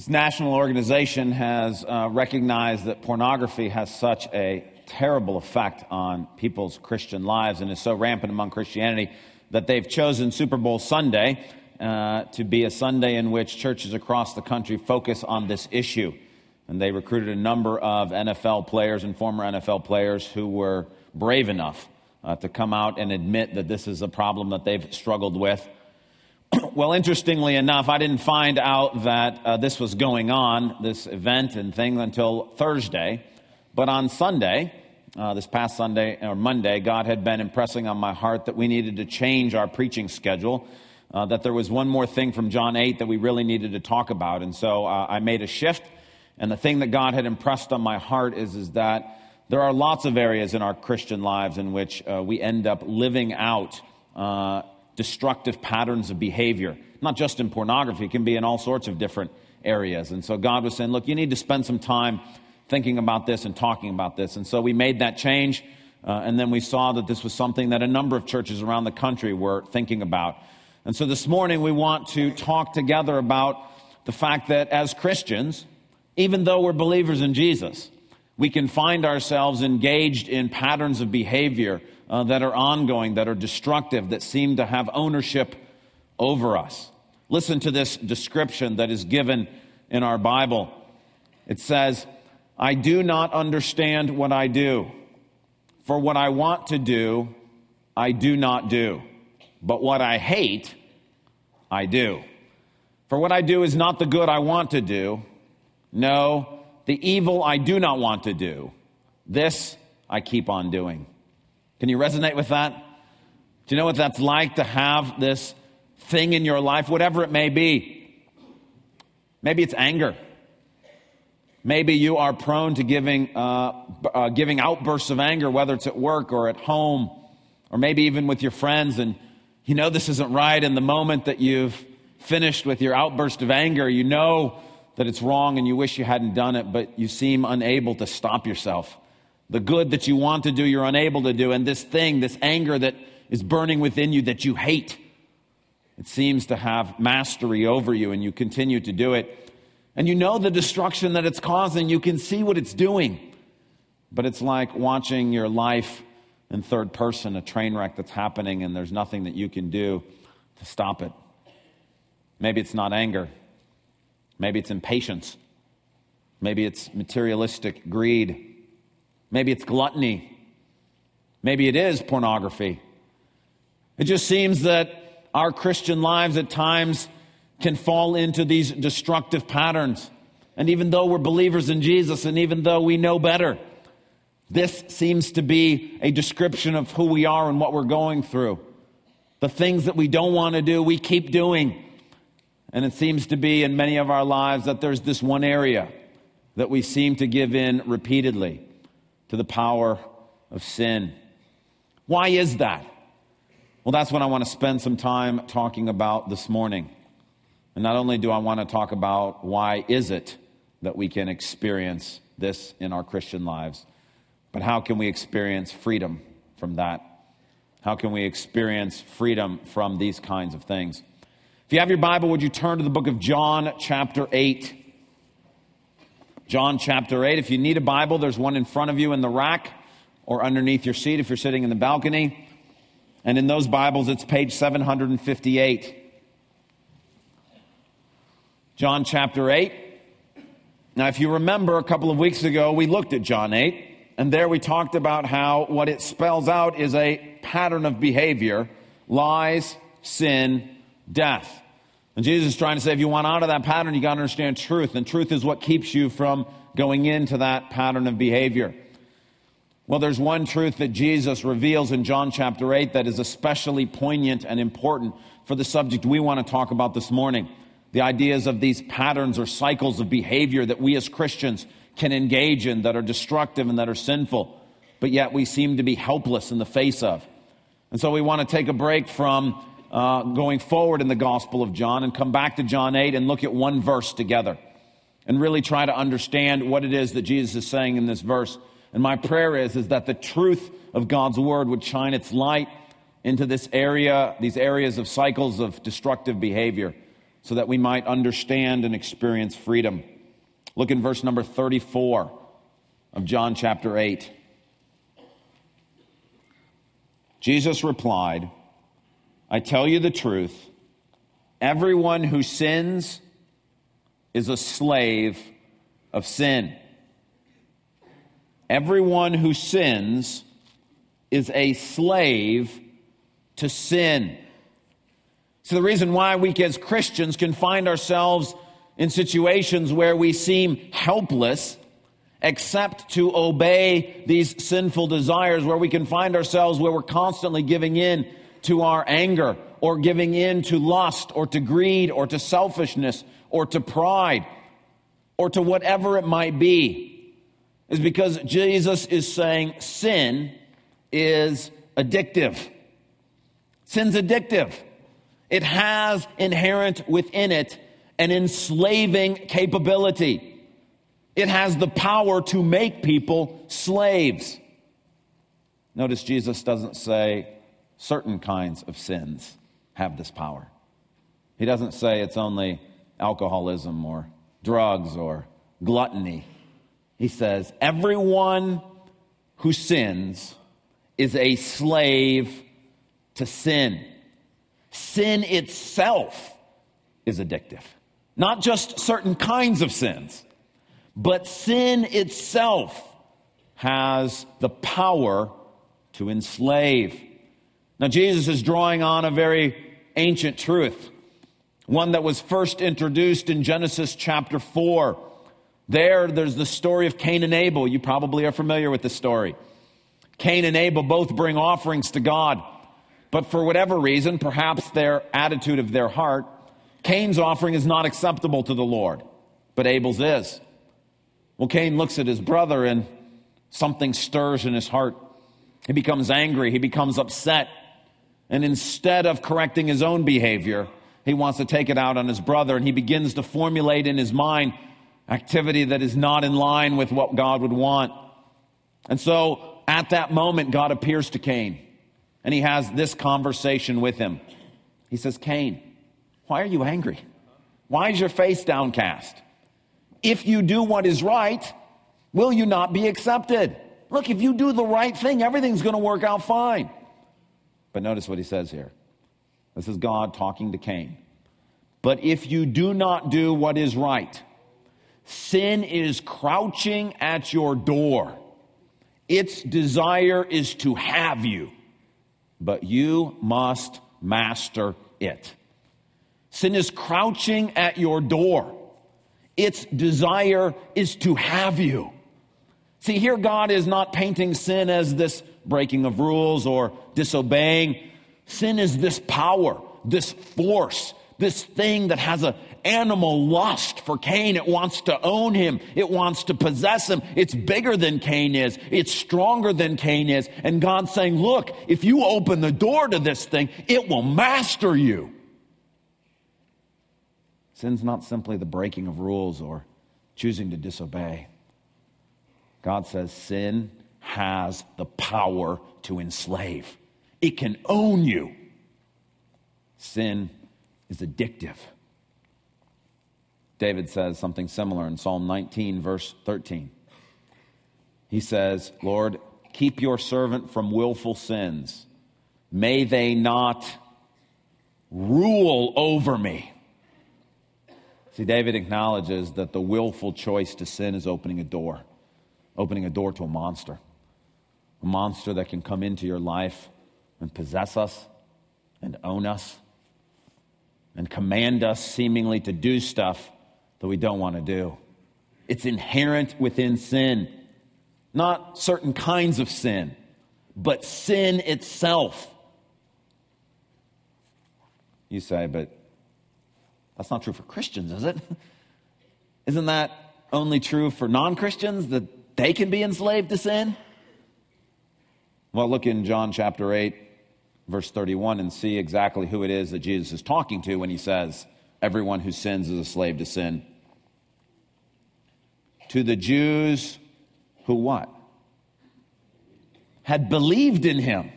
This national organization has uh, recognized that pornography has such a terrible effect on people's Christian lives and is so rampant among Christianity that they've chosen Super Bowl Sunday uh, to be a Sunday in which churches across the country focus on this issue. And they recruited a number of NFL players and former NFL players who were brave enough uh, to come out and admit that this is a problem that they've struggled with well, interestingly enough, I didn't find out that uh, this was going on, this event and thing, until Thursday. But on Sunday, uh, this past Sunday or Monday, God had been impressing on my heart that we needed to change our preaching schedule. Uh, that there was one more thing from John 8 that we really needed to talk about. And so uh, I made a shift. And the thing that God had impressed on my heart is, is that there are lots of areas in our Christian lives in which uh, we end up living out uh, destructive patterns of behavior, not just in pornography, it can be in all sorts of different areas. And so God was saying, look, you need to spend some time thinking about this and talking about this. And so we made that change. Uh, and then we saw that this was something that a number of churches around the country were thinking about. And so this morning we want to talk together about the fact that as Christians, even though we're believers in Jesus, we can find ourselves engaged in patterns of behavior uh, that are ongoing, that are destructive, that seem to have ownership over us. Listen to this description that is given in our Bible. It says, I do not understand what I do. For what I want to do, I do not do. But what I hate, I do. For what I do is not the good I want to do. No, the evil I do not want to do. This I keep on doing. Can you resonate with that? Do you know what that's like to have this thing in your life, whatever it may be? Maybe it's anger. Maybe you are prone to giving, uh, uh, giving outbursts of anger, whether it's at work or at home, or maybe even with your friends, and you know this isn't right. In the moment that you've finished with your outburst of anger, you know that it's wrong and you wish you hadn't done it, but you seem unable to stop yourself. The good that you want to do, you're unable to do. And this thing, this anger that is burning within you that you hate, it seems to have mastery over you, and you continue to do it. And you know the destruction that it's causing, you can see what it's doing. But it's like watching your life in third person, a train wreck that's happening, and there's nothing that you can do to stop it. Maybe it's not anger. Maybe it's impatience. Maybe it's materialistic greed. Maybe it's gluttony. Maybe it is pornography. It just seems that our Christian lives at times can fall into these destructive patterns. And even though we're believers in Jesus and even though we know better, this seems to be a description of who we are and what we're going through. The things that we don't want to do, we keep doing. And it seems to be in many of our lives that there's this one area that we seem to give in repeatedly to the power of sin. Why is that? Well, that's what I want to spend some time talking about this morning. And not only do I want to talk about why is it that we can experience this in our Christian lives, but how can we experience freedom from that? How can we experience freedom from these kinds of things? If you have your Bible, would you turn to the book of John, chapter 8? John chapter 8. If you need a Bible, there's one in front of you in the rack or underneath your seat if you're sitting in the balcony. And in those Bibles, it's page 758. John chapter 8. Now, if you remember, a couple of weeks ago, we looked at John 8, and there we talked about how what it spells out is a pattern of behavior lies, sin, death. And Jesus is trying to say if you want out of that pattern, you got to understand truth. And truth is what keeps you from going into that pattern of behavior. Well, there's one truth that Jesus reveals in John chapter 8 that is especially poignant and important for the subject we want to talk about this morning. The ideas of these patterns or cycles of behavior that we as Christians can engage in that are destructive and that are sinful, but yet we seem to be helpless in the face of. And so we want to take a break from uh, going forward in the Gospel of John and come back to John 8 and look at one verse together and really try to understand what it is that Jesus is saying in this verse. And my prayer is, is that the truth of God's word would shine its light into this area, these areas of cycles of destructive behavior, so that we might understand and experience freedom. Look in verse number 34 of John chapter 8. Jesus replied, I tell you the truth. Everyone who sins is a slave of sin. Everyone who sins is a slave to sin. So, the reason why we as Christians can find ourselves in situations where we seem helpless except to obey these sinful desires, where we can find ourselves where we're constantly giving in to our anger or giving in to lust or to greed or to selfishness or to pride or to whatever it might be, is because Jesus is saying sin is addictive. Sin's addictive. It has inherent within it an enslaving capability. It has the power to make people slaves. Notice Jesus doesn't say certain kinds of sins have this power. He doesn't say it's only alcoholism or drugs or gluttony. He says everyone who sins is a slave to sin. Sin itself is addictive, not just certain kinds of sins. But sin itself has the power to enslave. Now, Jesus is drawing on a very ancient truth, one that was first introduced in Genesis chapter 4. There, there's the story of Cain and Abel. You probably are familiar with the story. Cain and Abel both bring offerings to God, but for whatever reason, perhaps their attitude of their heart, Cain's offering is not acceptable to the Lord, but Abel's is. Well, Cain looks at his brother and something stirs in his heart. He becomes angry, he becomes upset. And instead of correcting his own behavior, he wants to take it out on his brother and he begins to formulate in his mind activity that is not in line with what God would want. And so at that moment, God appears to Cain and he has this conversation with him. He says, Cain, why are you angry? Why is your face downcast? if you do what is right, will you not be accepted? Look, if you do the right thing, everything's going to work out fine. But notice what he says here. This is God talking to Cain. But if you do not do what is right, sin is crouching at your door. Its desire is to have you, but you must master it. Sin is crouching at your door. Its desire is to have you. See, here God is not painting sin as this breaking of rules or disobeying. Sin is this power, this force, this thing that has an animal lust for Cain. It wants to own him. It wants to possess him. It's bigger than Cain is. It's stronger than Cain is. And God's saying, look, if you open the door to this thing, it will master you. Sin's not simply the breaking of rules or choosing to disobey. God says sin has the power to enslave, it can own you. Sin is addictive. David says something similar in Psalm 19, verse 13. He says, Lord, keep your servant from willful sins. May they not rule over me. See, David acknowledges that the willful choice to sin is opening a door, opening a door to a monster. A monster that can come into your life and possess us and own us and command us seemingly to do stuff that we don't want to do. It's inherent within sin, not certain kinds of sin, but sin itself. You say, but that's not true for Christians, is it? Isn't that only true for non Christians that they can be enslaved to sin? Well, look in John chapter 8, verse 31, and see exactly who it is that Jesus is talking to when he says, Everyone who sins is a slave to sin. To the Jews who what? Had believed in him.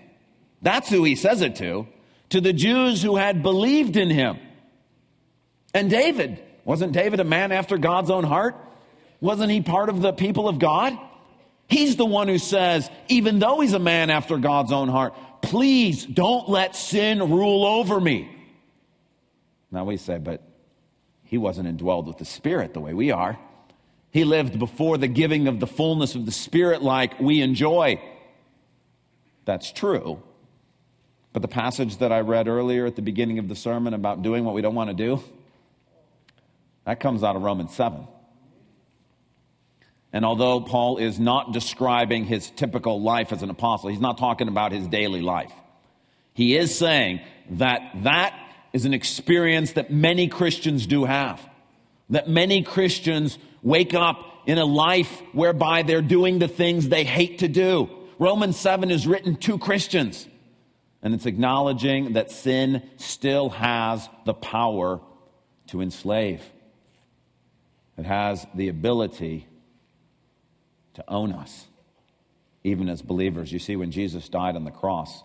That's who he says it to. To the Jews who had believed in him. And David, wasn't David a man after God's own heart? Wasn't he part of the people of God? He's the one who says, even though he's a man after God's own heart, please don't let sin rule over me. Now we say, but he wasn't indwelled with the Spirit the way we are. He lived before the giving of the fullness of the Spirit like we enjoy. That's true. But the passage that I read earlier at the beginning of the sermon about doing what we don't want to do, that comes out of Romans 7. And although Paul is not describing his typical life as an apostle, he's not talking about his daily life. He is saying that that is an experience that many Christians do have. That many Christians wake up in a life whereby they're doing the things they hate to do. Romans 7 is written to Christians. And it's acknowledging that sin still has the power to enslave. It has the ability to own us, even as believers. You see, when Jesus died on the cross,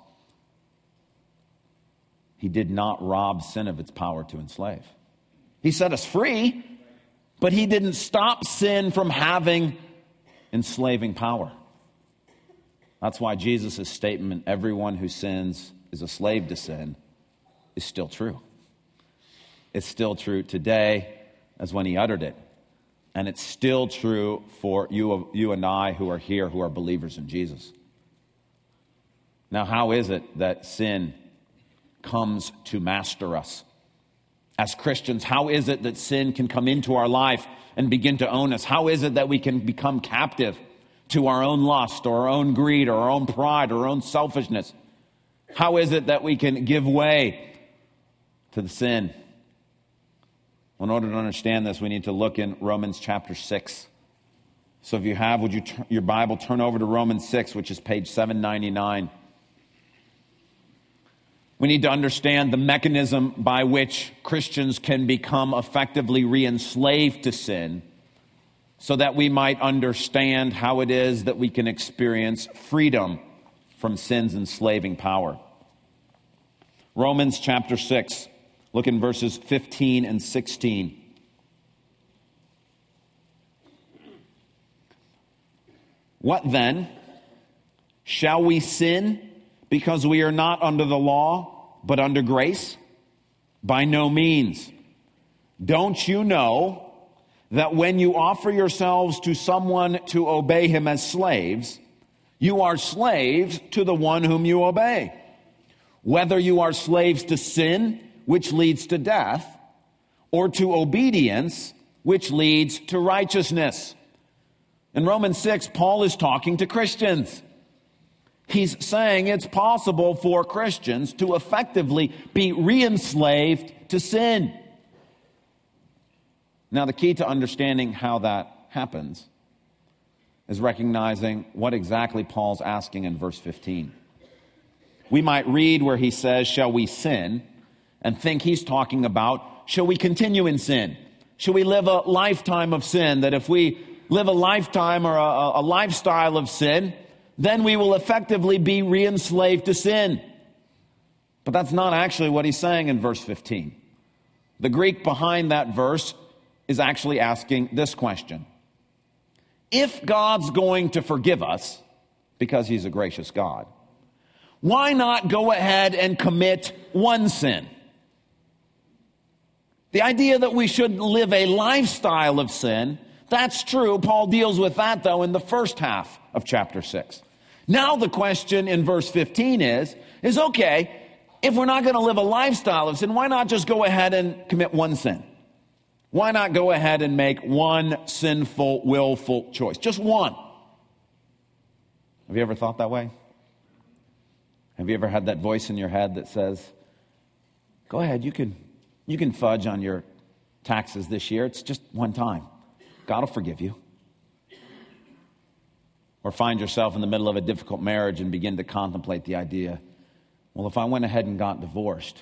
he did not rob sin of its power to enslave. He set us free, but he didn't stop sin from having enslaving power. That's why Jesus' statement, everyone who sins is a slave to sin, is still true. It's still true today as when he uttered it. And it's still true for you, you and I who are here who are believers in Jesus. Now, how is it that sin comes to master us? As Christians, how is it that sin can come into our life and begin to own us? How is it that we can become captive to our own lust or our own greed or our own pride or our own selfishness? How is it that we can give way to the sin? In order to understand this, we need to look in Romans chapter 6. So if you have, would you t- your Bible turn over to Romans 6, which is page 799. We need to understand the mechanism by which Christians can become effectively re enslaved to sin so that we might understand how it is that we can experience freedom from sin's enslaving power. Romans chapter 6. Look in verses 15 and 16. What then? Shall we sin because we are not under the law, but under grace? By no means. Don't you know that when you offer yourselves to someone to obey him as slaves, you are slaves to the one whom you obey? Whether you are slaves to sin, which leads to death, or to obedience, which leads to righteousness. In Romans 6, Paul is talking to Christians. He's saying it's possible for Christians to effectively be re enslaved to sin. Now, the key to understanding how that happens is recognizing what exactly Paul's asking in verse 15. We might read where he says, Shall we sin? And think he's talking about shall we continue in sin? Shall we live a lifetime of sin? That if we live a lifetime or a, a lifestyle of sin, then we will effectively be re enslaved to sin. But that's not actually what he's saying in verse 15. The Greek behind that verse is actually asking this question If God's going to forgive us, because he's a gracious God, why not go ahead and commit one sin? The idea that we should live a lifestyle of sin, that's true. Paul deals with that, though, in the first half of chapter 6. Now, the question in verse 15 is, is okay, if we're not going to live a lifestyle of sin, why not just go ahead and commit one sin? Why not go ahead and make one sinful, willful choice? Just one. Have you ever thought that way? Have you ever had that voice in your head that says, go ahead, you can you can fudge on your taxes this year. It's just one time. God will forgive you. Or find yourself in the middle of a difficult marriage and begin to contemplate the idea well, if I went ahead and got divorced,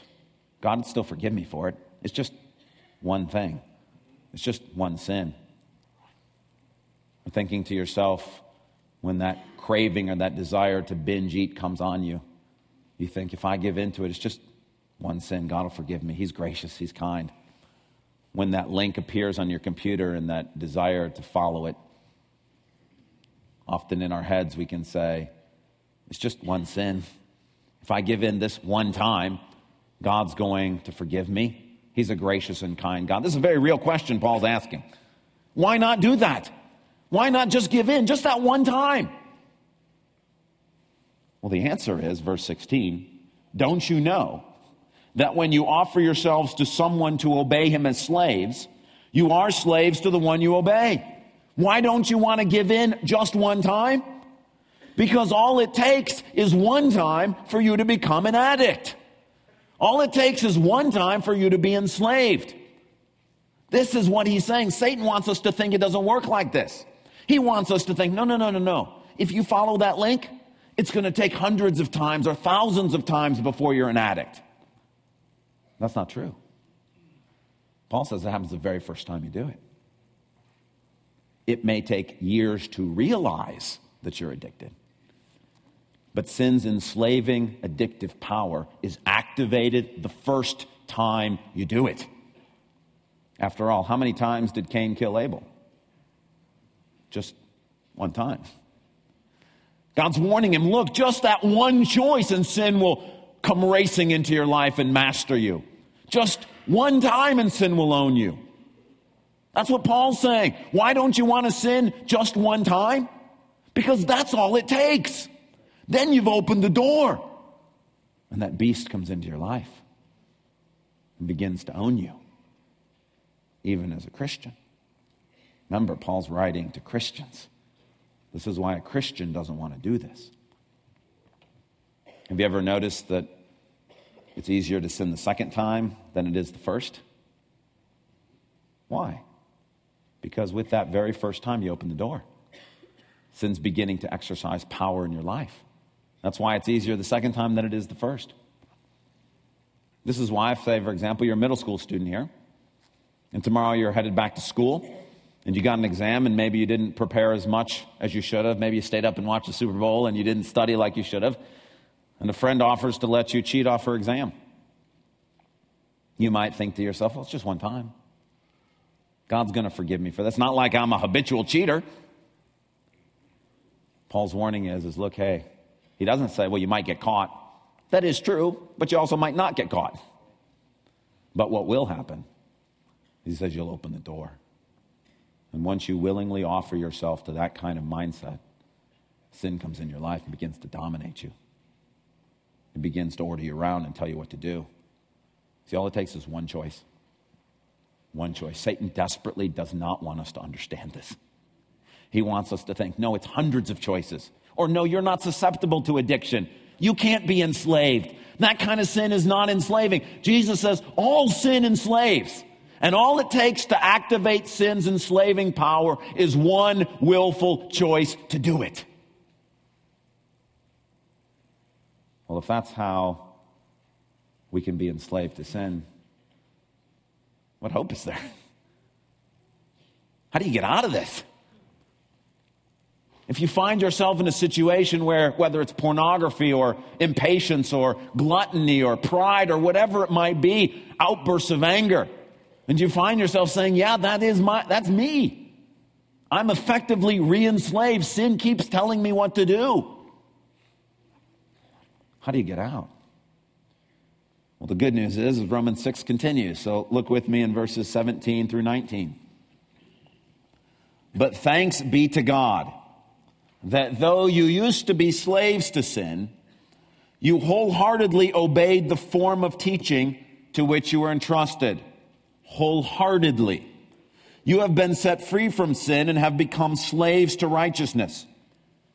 God would still forgive me for it. It's just one thing, it's just one sin. Or thinking to yourself when that craving or that desire to binge eat comes on you, you think, if I give in to it, it's just one sin, God will forgive me. He's gracious, He's kind. when that link appears on your computer and that desire to follow it. Often in our heads, we can say, it's just one sin. If I give in this one time, God's going to forgive me. He's a gracious and kind God. This is a very real question Paul's asking. Why not do that? Why not just give in just that one time? Well, the answer is verse 16 Don't you know that when you offer yourselves to someone to obey him as slaves, you are slaves to the one you obey? Why don't you want to give in just one time? Because all it takes is one time for you to become an addict. All it takes is one time for you to be enslaved. This is what he's saying. Satan wants us to think it doesn't work like this. He wants us to think, no, no, no, no, no. If you follow that link, it's going to take hundreds of times or thousands of times before you're an addict. That's not true. Paul says it happens the very first time you do it. It may take years to realize that you're addicted. But sin's enslaving, addictive power is activated the first time you do it. After all, how many times did Cain kill Abel? Just one time. God's warning him look, just that one choice, and sin will come racing into your life and master you. Just one time, and sin will own you. That's what Paul's saying. Why don't you want to sin just one time? Because that's all it takes. Then you've opened the door. And that beast comes into your life and begins to own you, even as a Christian. Remember, Paul's writing to Christians. This is why a Christian doesn't want to do this. Have you ever noticed that it's easier to sin the second time than it is the first? Why? Because with that very first time, you open the door. Sin's beginning to exercise power in your life. That's why it's easier the second time than it is the first. This is why, if, say, for example, you're a middle school student here, and tomorrow you're headed back to school, and you got an exam, and maybe you didn't prepare as much as you should have. Maybe you stayed up and watched the Super Bowl, and you didn't study like you should have. And a friend offers to let you cheat off her exam. You might think to yourself, well, it's just one time. God's going to forgive me for that. It's not like I'm a habitual cheater. Paul's warning is, is look, hey, he doesn't say, well, you might get caught. That is true, but you also might not get caught. But what will happen? He says you'll open the door. And once you willingly offer yourself to that kind of mindset, sin comes in your life and begins to dominate you. It begins to order you around and tell you what to do. See, all it takes is one choice. One choice. Satan desperately does not want us to understand this. He wants us to think, no, it's hundreds of choices. Or no, you're not susceptible to addiction. You can't be enslaved. That kind of sin is not enslaving. Jesus says all sin enslaves. And all it takes to activate sin's enslaving power is one willful choice to do it. Well, if that's how we can be enslaved to sin, what hope is there? How do you get out of this? If you find yourself in a situation where, whether it's pornography or impatience or gluttony or pride or whatever it might be, outbursts of anger, and you find yourself saying, Yeah, that is my, that's me. I'm effectively re enslaved. Sin keeps telling me what to do. How do you get out? Well, the good news is Romans 6 continues. So look with me in verses 17 through 19. But thanks be to God that though you used to be slaves to sin, you wholeheartedly obeyed the form of teaching to which you were entrusted. Wholeheartedly. You have been set free from sin and have become slaves to righteousness.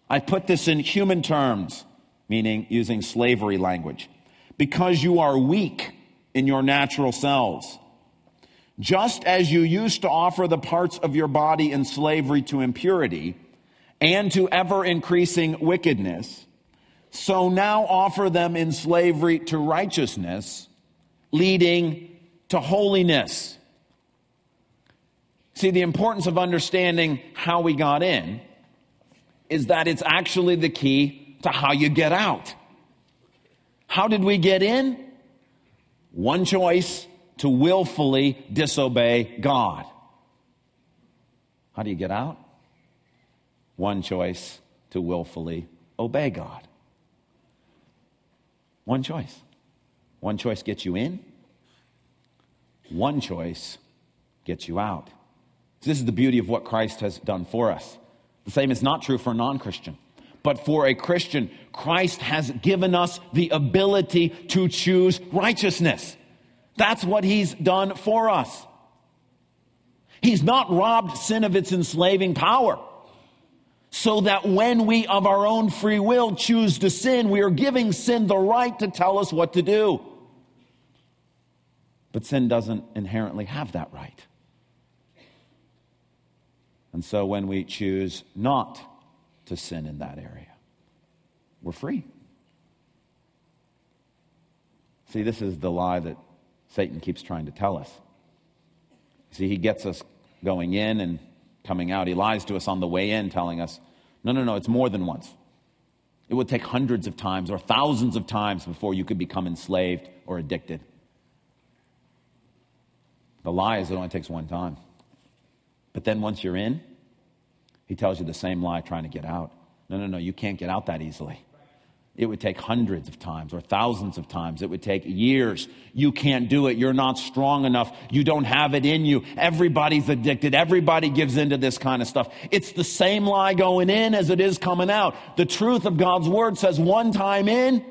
I put this in human terms, meaning using slavery language, because you are weak in your natural selves. Just as you used to offer the parts of your body in slavery to impurity, and to ever increasing wickedness, so now offer them in slavery to righteousness, leading to holiness. See, the importance of understanding how we got in is that it's actually the key to how you get out. How did we get in? One choice to willfully disobey God. How do you get out? One choice to willfully obey God. One choice. One choice gets you in, one choice gets you out. This is the beauty of what Christ has done for us. The same is not true for a non Christian. But for a Christian, Christ has given us the ability to choose righteousness. That's what he's done for us. He's not robbed sin of its enslaving power. So that when we of our own free will choose to sin, we are giving sin the right to tell us what to do. But sin doesn't inherently have that right. And so when we choose not to sin in that area, we're free. See, this is the lie that Satan keeps trying to tell us. See, he gets us going in and coming out. He lies to us on the way in, telling us, no, no, no, it's more than once. It would take hundreds of times or thousands of times before you could become enslaved or addicted. The lie is it only takes one time. But then once you're in, he tells you the same lie trying to get out. No, no, no, you can't get out that easily. It would take hundreds of times or thousands of times. It would take years. You can't do it. You're not strong enough. You don't have it in you. Everybody's addicted. Everybody gives into this kind of stuff. It's the same lie going in as it is coming out. The truth of God's word says one time in,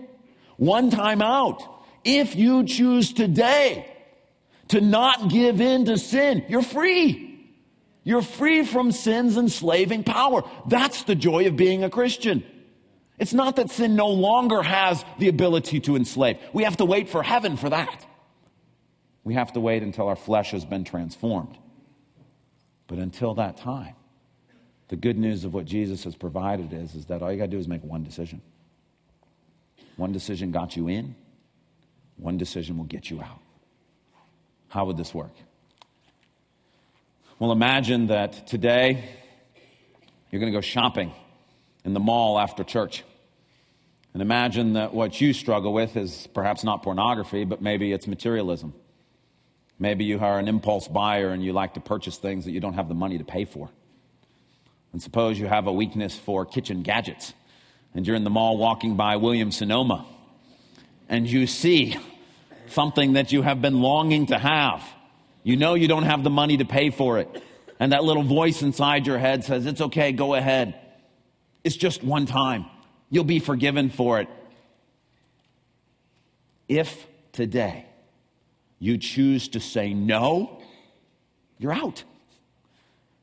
one time out. If you choose today to not give in to sin, you're free. You're free from sin's enslaving power. That's the joy of being a Christian. It's not that sin no longer has the ability to enslave. We have to wait for heaven for that. We have to wait until our flesh has been transformed. But until that time, the good news of what Jesus has provided is, is that all you got to do is make one decision. One decision got you in, one decision will get you out. How would this work? Well, imagine that today you're going to go shopping in the mall after church. And imagine that what you struggle with is perhaps not pornography, but maybe it's materialism. Maybe you are an impulse buyer and you like to purchase things that you don't have the money to pay for. And suppose you have a weakness for kitchen gadgets and you're in the mall walking by Williams Sonoma and you see something that you have been longing to have. You know you don't have the money to pay for it. And that little voice inside your head says, It's okay, go ahead. It's just one time. You'll be forgiven for it. If today you choose to say no, you're out.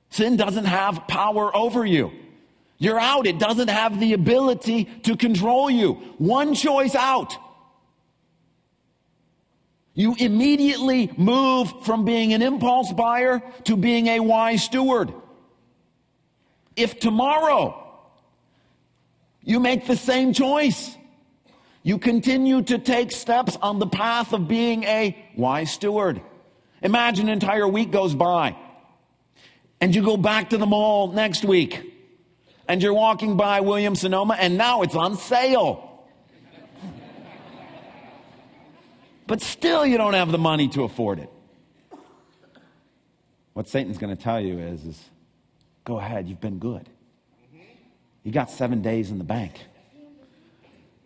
Sin doesn't have power over you. You're out. It doesn't have the ability to control you. One choice out. You immediately move from being an impulse buyer to being a wise steward. If tomorrow you make the same choice, you continue to take steps on the path of being a wise steward. Imagine an entire week goes by and you go back to the mall next week and you're walking by Williams Sonoma and now it's on sale. But still you don't have the money to afford it. What Satan's going to tell you is, is go ahead, you've been good. You got seven days in the bank.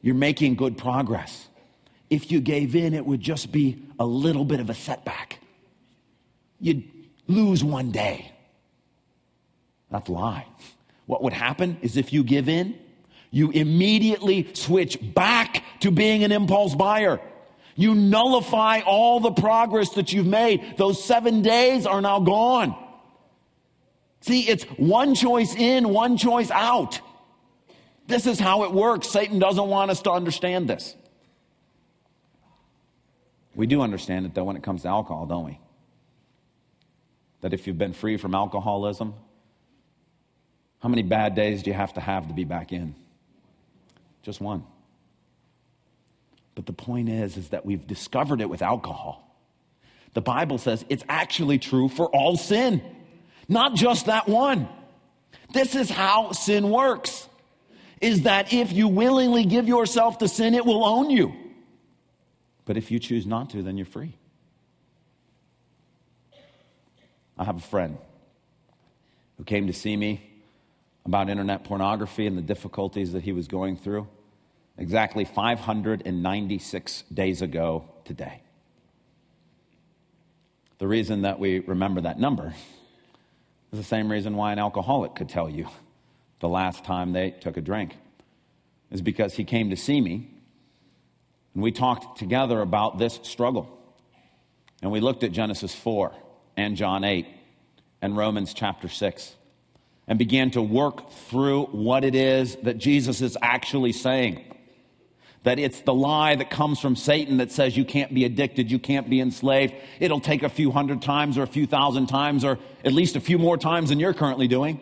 You're making good progress. If you gave in, it would just be a little bit of a setback. You'd lose one day. That's a lie. What would happen is if you give in, you immediately switch back to being an impulse buyer. You nullify all the progress that you've made. Those seven days are now gone. See, it's one choice in, one choice out. This is how it works. Satan doesn't want us to understand this. We do understand it, though, when it comes to alcohol, don't we? That if you've been free from alcoholism, how many bad days do you have to have to be back in? Just one. But the point is, is that we've discovered it with alcohol. The Bible says it's actually true for all sin, not just that one. This is how sin works. Is that if you willingly give yourself to sin, it will own you. But if you choose not to, then you're free. I have a friend who came to see me about internet pornography and the difficulties that he was going through exactly 596 days ago today. The reason that we remember that number is the same reason why an alcoholic could tell you the last time they took a drink, is because he came to see me and we talked together about this struggle. And we looked at Genesis 4 and John 8 and Romans chapter 6 and began to work through what it is that Jesus is actually saying. That it's the lie that comes from Satan that says you can't be addicted, you can't be enslaved. It'll take a few hundred times or a few thousand times or at least a few more times than you're currently doing.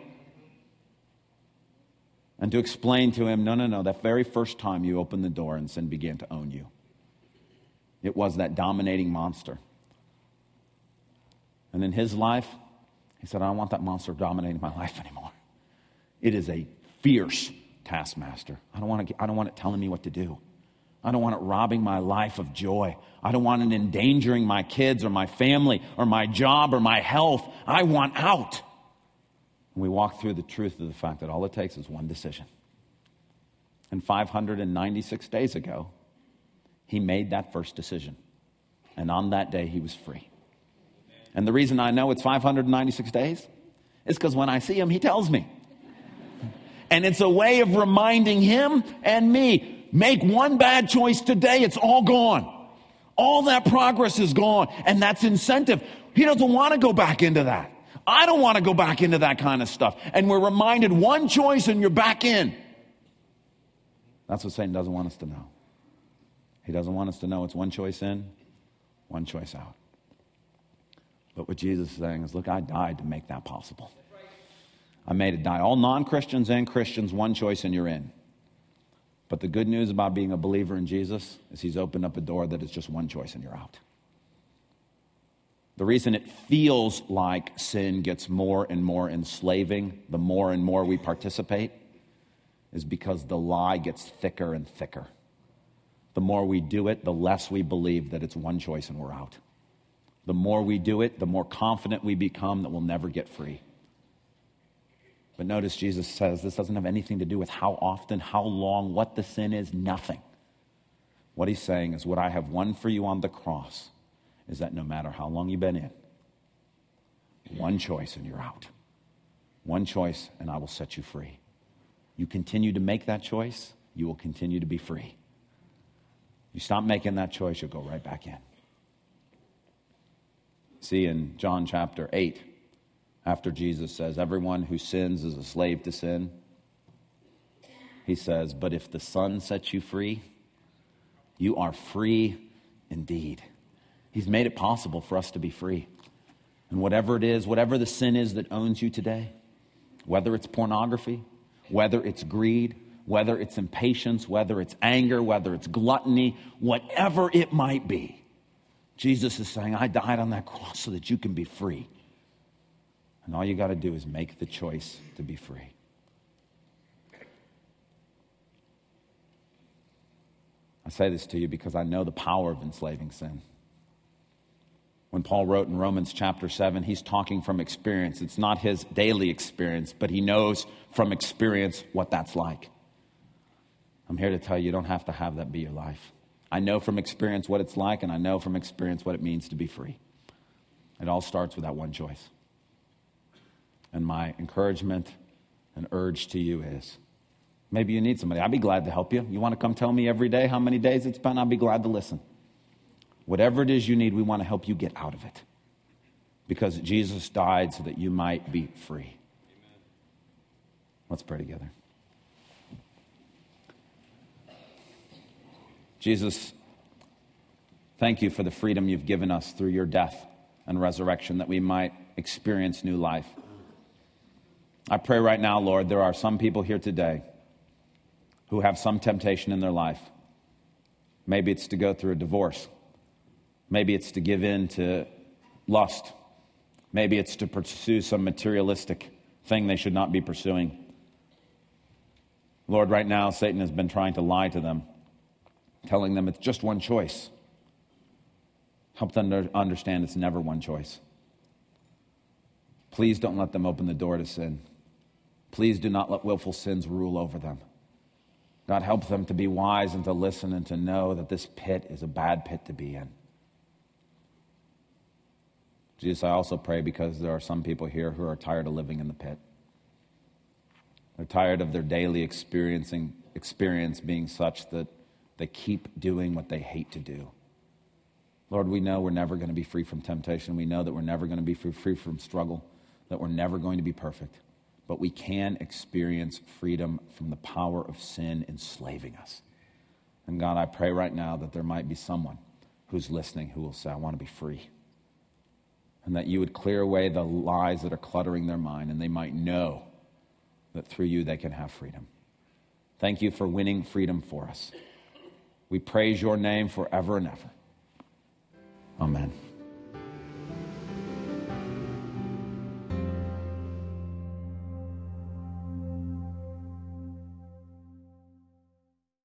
And to explain to him, no, no, no, that very first time you opened the door and sin began to own you, it was that dominating monster. And in his life, he said, I don't want that monster dominating my life anymore. It is a fierce taskmaster. I don't want, to, I don't want it telling me what to do. I don't want it robbing my life of joy. I don't want it endangering my kids or my family or my job or my health. I want out. And we walk through the truth of the fact that all it takes is one decision. And 596 days ago, he made that first decision. And on that day, he was free. And the reason I know it's 596 days is because when I see him, he tells me. And it's a way of reminding him and me make one bad choice today, it's all gone. All that progress is gone. And that's incentive. He doesn't want to go back into that. I don't want to go back into that kind of stuff. And we're reminded one choice and you're back in. That's what Satan doesn't want us to know. He doesn't want us to know it's one choice in, one choice out. But what Jesus is saying is, look, I died to make that possible. I made it die. All non Christians and Christians, one choice and you're in. But the good news about being a believer in Jesus is he's opened up a door that is just one choice and you're out. The reason it feels like sin gets more and more enslaving, the more and more we participate, is because the lie gets thicker and thicker. The more we do it, the less we believe that it's one choice and we're out. The more we do it, the more confident we become that we'll never get free. But notice Jesus says this doesn't have anything to do with how often, how long, what the sin is, nothing. What he's saying is, what I have won for you on the cross is that no matter how long you've been in, one choice and you're out. One choice and I will set you free. You continue to make that choice, you will continue to be free. You stop making that choice, you'll go right back in. See in John chapter 8, after Jesus says, Everyone who sins is a slave to sin, he says, But if the Son sets you free, you are free indeed. He's made it possible for us to be free. And whatever it is, whatever the sin is that owns you today, whether it's pornography, whether it's greed, whether it's impatience, whether it's anger, whether it's gluttony, whatever it might be, Jesus is saying, I died on that cross so that you can be free. And all you got to do is make the choice to be free. I say this to you because I know the power of enslaving sin. When Paul wrote in Romans chapter 7, he's talking from experience. It's not his daily experience, but he knows from experience what that's like. I'm here to tell you, you don't have to have that be your life. I know from experience what it's like, and I know from experience what it means to be free. It all starts with that one choice. And my encouragement and urge to you is maybe you need somebody. I'd be glad to help you. You want to come tell me every day how many days it's been? I'd be glad to listen. Whatever it is you need, we want to help you get out of it. Because Jesus died so that you might be free. Let's pray together. Jesus, thank you for the freedom you've given us through your death and resurrection that we might experience new life. I pray right now, Lord, there are some people here today who have some temptation in their life. Maybe it's to go through a divorce. Maybe it's to give in to lust. Maybe it's to pursue some materialistic thing they should not be pursuing. Lord, right now, Satan has been trying to lie to them, telling them it's just one choice. Help them to understand it's never one choice. Please don't let them open the door to sin. Please do not let willful sins rule over them. God, help them to be wise and to listen and to know that this pit is a bad pit to be in. Jesus, I also pray because there are some people here who are tired of living in the pit. They're tired of their daily experiencing experience being such that they keep doing what they hate to do. Lord, we know we're never going to be free from temptation. We know that we're never going to be free from struggle, that we're never going to be perfect. But we can experience freedom from the power of sin enslaving us. And God, I pray right now that there might be someone who's listening who will say, I want to be free. And that you would clear away the lies that are cluttering their mind, and they might know that through you they can have freedom. Thank you for winning freedom for us. We praise your name forever and ever. Amen.